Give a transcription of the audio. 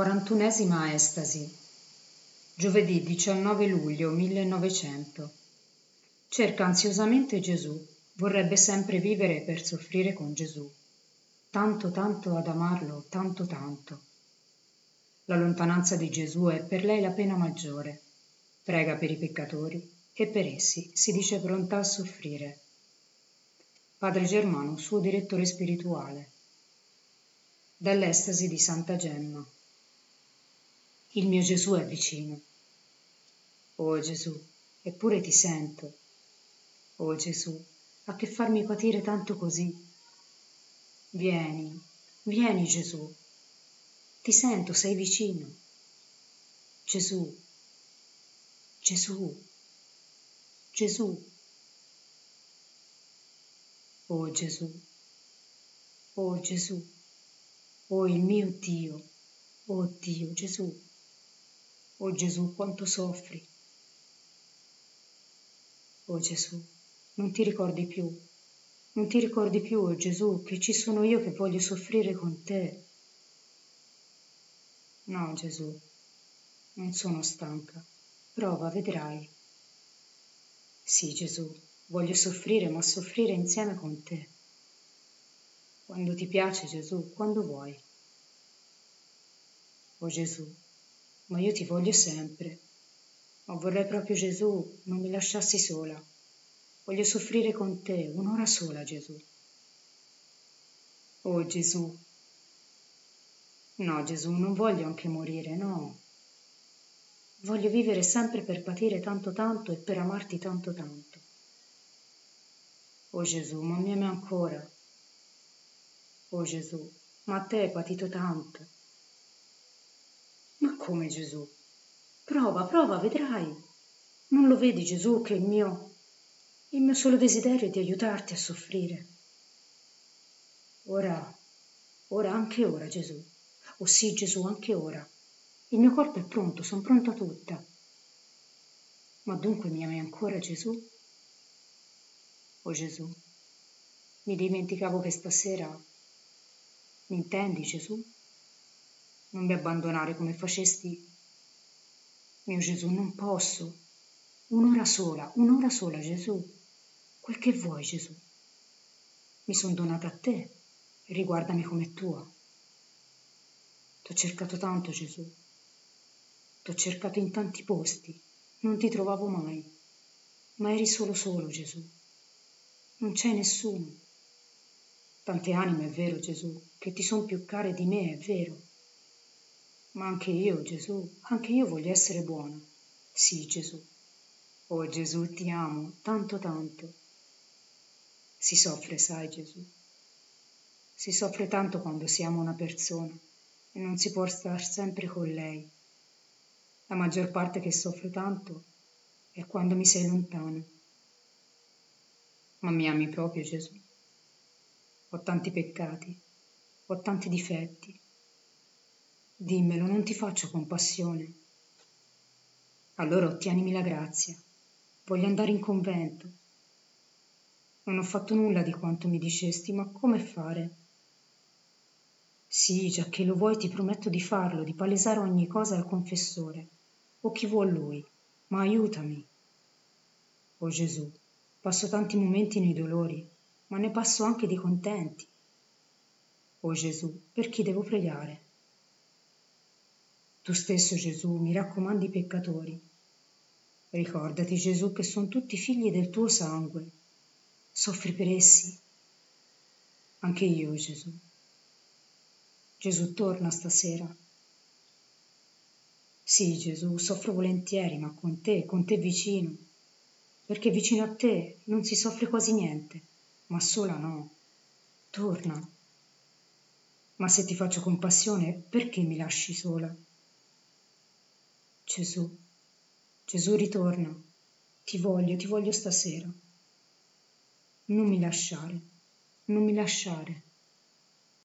Quarantunesima estasi. Giovedì 19 luglio 1900. Cerca ansiosamente Gesù, vorrebbe sempre vivere per soffrire con Gesù. Tanto tanto ad amarlo, tanto tanto. La lontananza di Gesù è per lei la pena maggiore. Prega per i peccatori e per essi si dice pronta a soffrire. Padre Germano, suo direttore spirituale. Dall'estasi di Santa Gemma. Il mio Gesù è vicino. Oh Gesù, eppure ti sento. Oh Gesù, a che farmi patire tanto così? Vieni, vieni Gesù. Ti sento, sei vicino. Gesù, Gesù, Gesù. Oh Gesù, oh Gesù, oh il mio Dio, oh Dio Gesù. Oh Gesù, quanto soffri. Oh Gesù, non ti ricordi più. Non ti ricordi più, oh Gesù, che ci sono io che voglio soffrire con te. No, Gesù, non sono stanca. Prova, vedrai. Sì, Gesù, voglio soffrire, ma soffrire insieme con te. Quando ti piace, Gesù, quando vuoi. Oh Gesù, ma io ti voglio sempre. Ma vorrei proprio Gesù non mi lasciassi sola. Voglio soffrire con te un'ora sola, Gesù. Oh Gesù. No, Gesù, non voglio anche morire, no. Voglio vivere sempre per patire tanto tanto e per amarti tanto tanto. Oh Gesù, ma mi ami ancora? Oh Gesù, ma a te hai patito tanto. Come Gesù? Prova, prova, vedrai. Non lo vedi Gesù che il mio, il mio solo desiderio è di aiutarti a soffrire. Ora, ora, anche ora Gesù. Oh sì Gesù, anche ora. Il mio corpo è pronto, sono pronta tutta. Ma dunque mi ami ancora Gesù? Oh Gesù, mi dimenticavo che stasera mi intendi Gesù? Non mi abbandonare come facesti. Mio Gesù, non posso. Un'ora sola, un'ora sola, Gesù. Quel che vuoi, Gesù. Mi sono donata a te, riguardami come tua. T'ho cercato tanto, Gesù. T'ho cercato in tanti posti, non ti trovavo mai, ma eri solo solo, Gesù. Non c'è nessuno. Tante anime, è vero, Gesù, che ti sono più care di me, è vero ma anche io, Gesù, anche io voglio essere buona. Sì, Gesù. Oh Gesù, ti amo tanto tanto. Si soffre, sai, Gesù. Si soffre tanto quando si ama una persona e non si può stare sempre con lei. La maggior parte che soffre tanto è quando mi sei lontano. Ma mi ami proprio, Gesù. Ho tanti peccati, ho tanti difetti Dimmelo, non ti faccio compassione. Allora ottienimi la grazia. Voglio andare in convento. Non ho fatto nulla di quanto mi dicesti, ma come fare? Sì, già che lo vuoi, ti prometto di farlo, di palesare ogni cosa al confessore, o chi vuol lui, ma aiutami. O Gesù, passo tanti momenti nei dolori, ma ne passo anche di contenti. O Gesù, per chi devo pregare? Tu stesso Gesù mi raccomandi i peccatori. Ricordati Gesù che sono tutti figli del tuo sangue. Soffri per essi. Anche io Gesù. Gesù torna stasera. Sì Gesù, soffro volentieri, ma con te, con te vicino. Perché vicino a te non si soffre quasi niente, ma sola no. Torna. Ma se ti faccio compassione, perché mi lasci sola? Gesù, Gesù ritorna, ti voglio, ti voglio stasera. Non mi lasciare, non mi lasciare.